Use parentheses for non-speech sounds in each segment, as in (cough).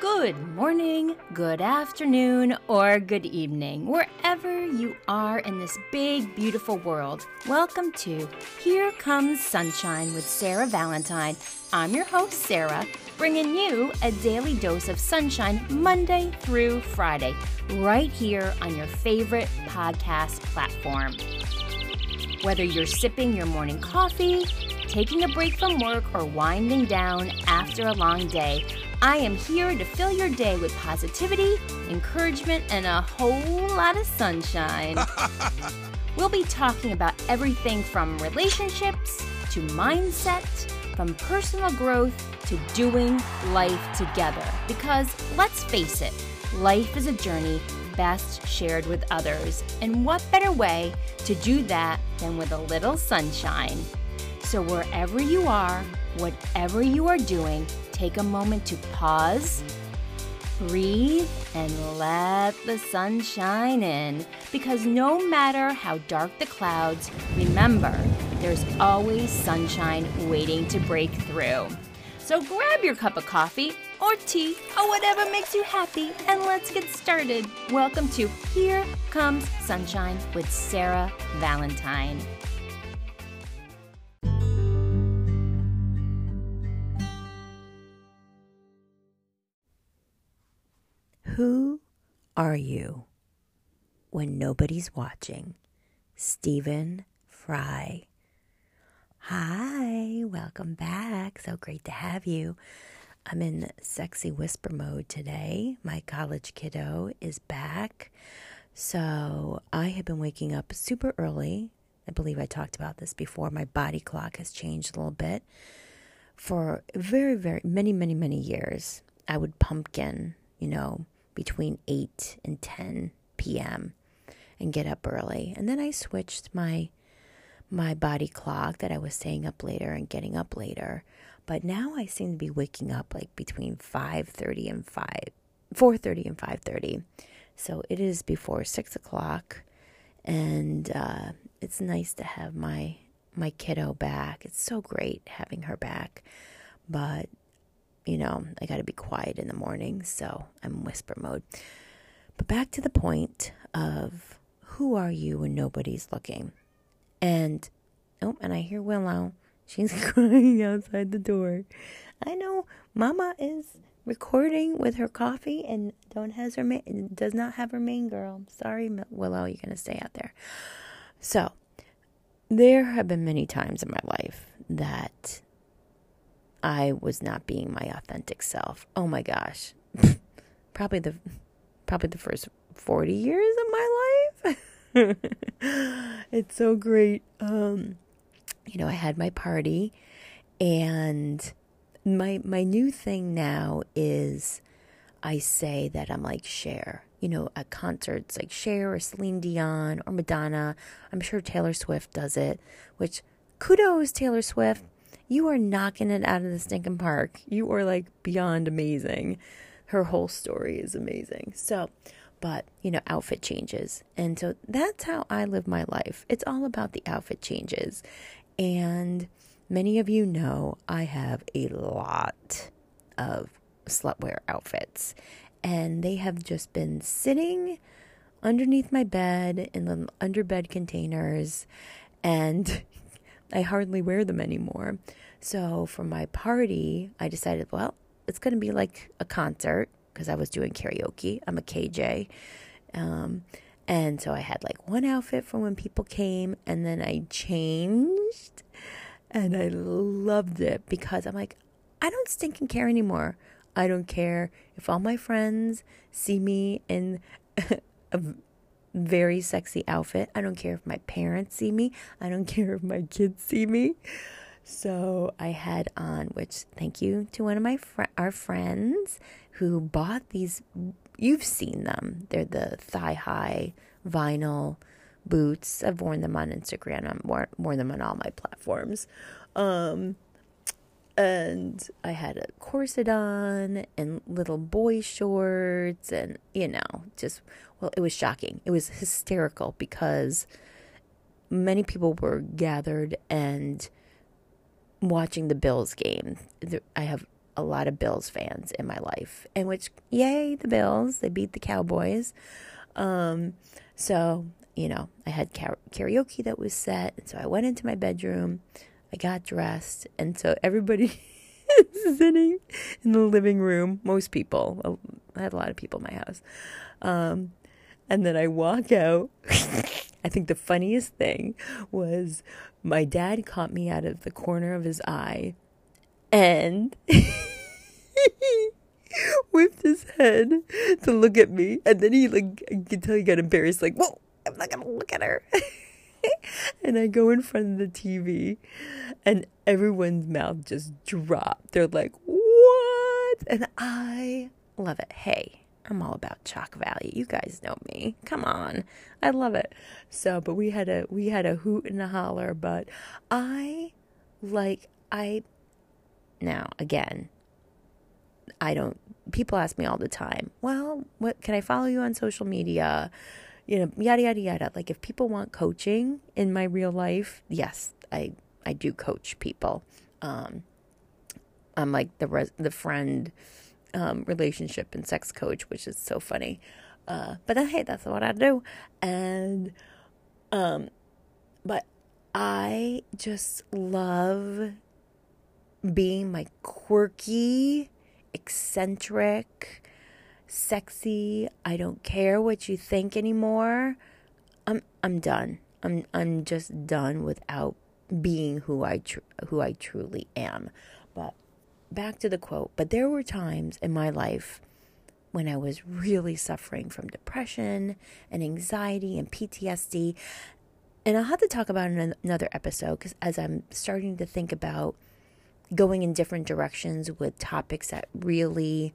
Good morning, good afternoon, or good evening, wherever you are in this big, beautiful world. Welcome to Here Comes Sunshine with Sarah Valentine. I'm your host, Sarah, bringing you a daily dose of sunshine Monday through Friday, right here on your favorite podcast platform. Whether you're sipping your morning coffee, taking a break from work, or winding down after a long day, I am here to fill your day with positivity, encouragement, and a whole lot of sunshine. (laughs) we'll be talking about everything from relationships to mindset, from personal growth to doing life together. Because let's face it, life is a journey best shared with others. And what better way to do that than with a little sunshine? So, wherever you are, whatever you are doing, take a moment to pause, breathe, and let the sun shine in. Because no matter how dark the clouds, remember, there's always sunshine waiting to break through. So grab your cup of coffee or tea or whatever makes you happy and let's get started. Welcome to Here Comes Sunshine with Sarah Valentine. Who are you when nobody's watching? Stephen Fry. Hi, welcome back. So great to have you. I'm in sexy whisper mode today. My college kiddo is back. So I have been waking up super early. I believe I talked about this before. My body clock has changed a little bit. For very, very many, many, many years, I would pumpkin, you know, between 8 and 10 p.m. and get up early. And then I switched my my body clock that I was staying up later and getting up later. But now I seem to be waking up like between 5:30 and 5, 4:30 and 5:30. So it is before six o'clock, and uh, it's nice to have my my kiddo back. It's so great having her back, but you know, I got to be quiet in the morning, so I'm whisper mode. But back to the point of who are you when nobody's looking? And oh, and I hear Willow. She's (laughs) crying outside the door. I know Mama is recording with her coffee and don't has her ma- does not have her main girl. Sorry, Willow, you're gonna stay out there. So there have been many times in my life that I was not being my authentic self. Oh my gosh. (laughs) probably the probably the first 40 years of my life. (laughs) it's so great. Um you know, I had my party and my my new thing now is I say that I'm like Cher. You know, at concerts like Cher or Celine Dion or Madonna. I'm sure Taylor Swift does it, which kudos Taylor Swift you are knocking it out of the stinking park. You are like beyond amazing. Her whole story is amazing. So, but you know, outfit changes. And so that's how I live my life. It's all about the outfit changes. And many of you know I have a lot of slutwear outfits. And they have just been sitting underneath my bed in the underbed containers. And (laughs) I hardly wear them anymore. So for my party, I decided, well, it's going to be like a concert because I was doing karaoke. I'm a KJ. Um, and so I had like one outfit for when people came, and then I changed, and I loved it because I'm like, I don't stink and care anymore. I don't care if all my friends see me in (laughs) a very sexy outfit. I don't care if my parents see me. I don't (laughs) care if my kids see me. So I had on, which thank you to one of my fr- our friends who bought these. You've seen them. They're the thigh high vinyl boots. I've worn them on Instagram. I've worn, worn them on all my platforms. Um, and I had a corset on and little boy shorts and you know just well it was shocking it was hysterical because many people were gathered and watching the Bills game I have a lot of Bills fans in my life, and which, yay, the Bills, they beat the Cowboys. Um, so, you know, I had karaoke that was set. And so I went into my bedroom, I got dressed, and so everybody (laughs) is sitting in the living room. Most people, I had a lot of people in my house. Um, and then I walk out. (laughs) I think the funniest thing was my dad caught me out of the corner of his eye and (laughs) whipped his head to look at me. And then he, like, I could tell he got embarrassed, like, whoa, I'm not gonna look at her. And I go in front of the TV, and everyone's mouth just dropped. They're like, what? And I love it. Hey, I'm all about chalk value. You guys know me. Come on. I love it. So, but we had a we had a hoot and a holler, but I like I now again I don't people ask me all the time, "Well, what can I follow you on social media?" You know, yada yada yada. Like if people want coaching in my real life, yes, I I do coach people. Um I'm like the res- the friend um, relationship and sex coach, which is so funny. Uh, but then, hey, that's what I do. And, um, but I just love being my quirky, eccentric, sexy. I don't care what you think anymore. I'm I'm done. I'm I'm just done without being who I tr- who I truly am. But back to the quote, but there were times in my life when I was really suffering from depression and anxiety and PTSD. And I'll have to talk about in another episode because as I'm starting to think about going in different directions with topics that really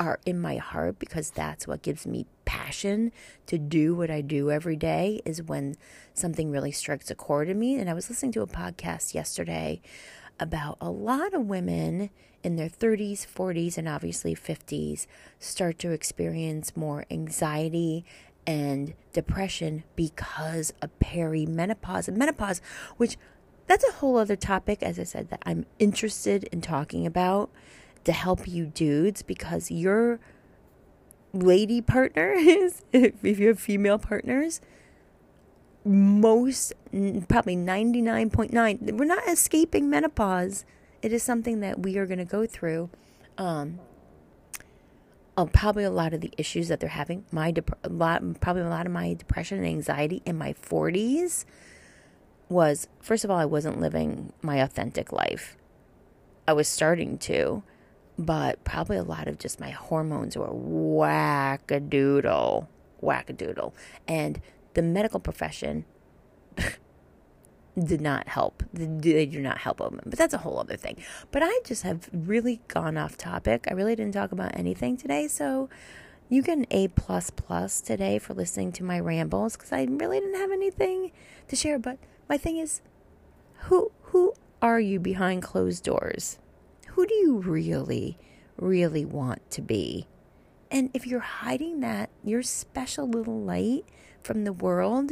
are in my heart because that's what gives me passion to do what I do every day is when something really strikes a chord in me. And I was listening to a podcast yesterday about a lot of women in their 30s, 40s, and obviously 50s start to experience more anxiety and depression because of perimenopause and menopause, which that's a whole other topic, as I said, that I'm interested in talking about to help you dudes because your lady partner (laughs) is, if you have female partners, most, probably 99.9, we're not escaping menopause. It is something that we are going to go through. Um, oh, probably a lot of the issues that they're having, my dep- a lot, probably a lot of my depression and anxiety in my 40s was first of all, I wasn't living my authentic life. I was starting to, but probably a lot of just my hormones were wackadoodle, wackadoodle. And the medical profession (laughs) did not help. They do not help women, but that's a whole other thing. But I just have really gone off topic. I really didn't talk about anything today, so you get an A plus plus today for listening to my rambles because I really didn't have anything to share. But my thing is, who who are you behind closed doors? Who do you really, really want to be? And if you're hiding that, your special little light from the world,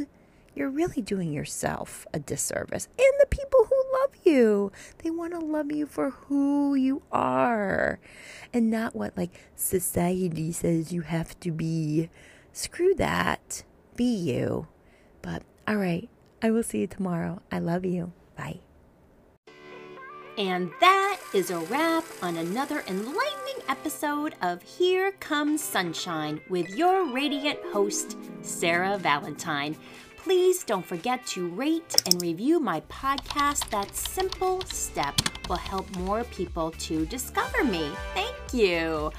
you're really doing yourself a disservice and the people who love you. They want to love you for who you are and not what like society says you have to be. Screw that. Be you. But all right, I will see you tomorrow. I love you. Bye. And that is a wrap on another enlightening episode of Here Comes Sunshine with your radiant host, Sarah Valentine. Please don't forget to rate and review my podcast. That simple step will help more people to discover me. Thank you.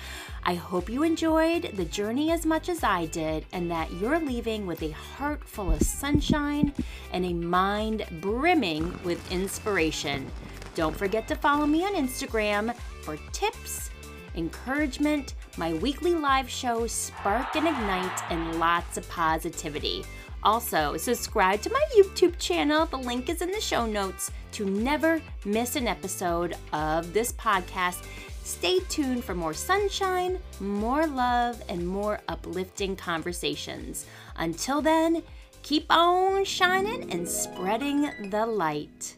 I hope you enjoyed the journey as much as I did and that you're leaving with a heart full of sunshine and a mind brimming with inspiration. Don't forget to follow me on Instagram for tips, encouragement, my weekly live show, Spark and Ignite, and lots of positivity. Also, subscribe to my YouTube channel. The link is in the show notes to never miss an episode of this podcast. Stay tuned for more sunshine, more love, and more uplifting conversations. Until then, keep on shining and spreading the light.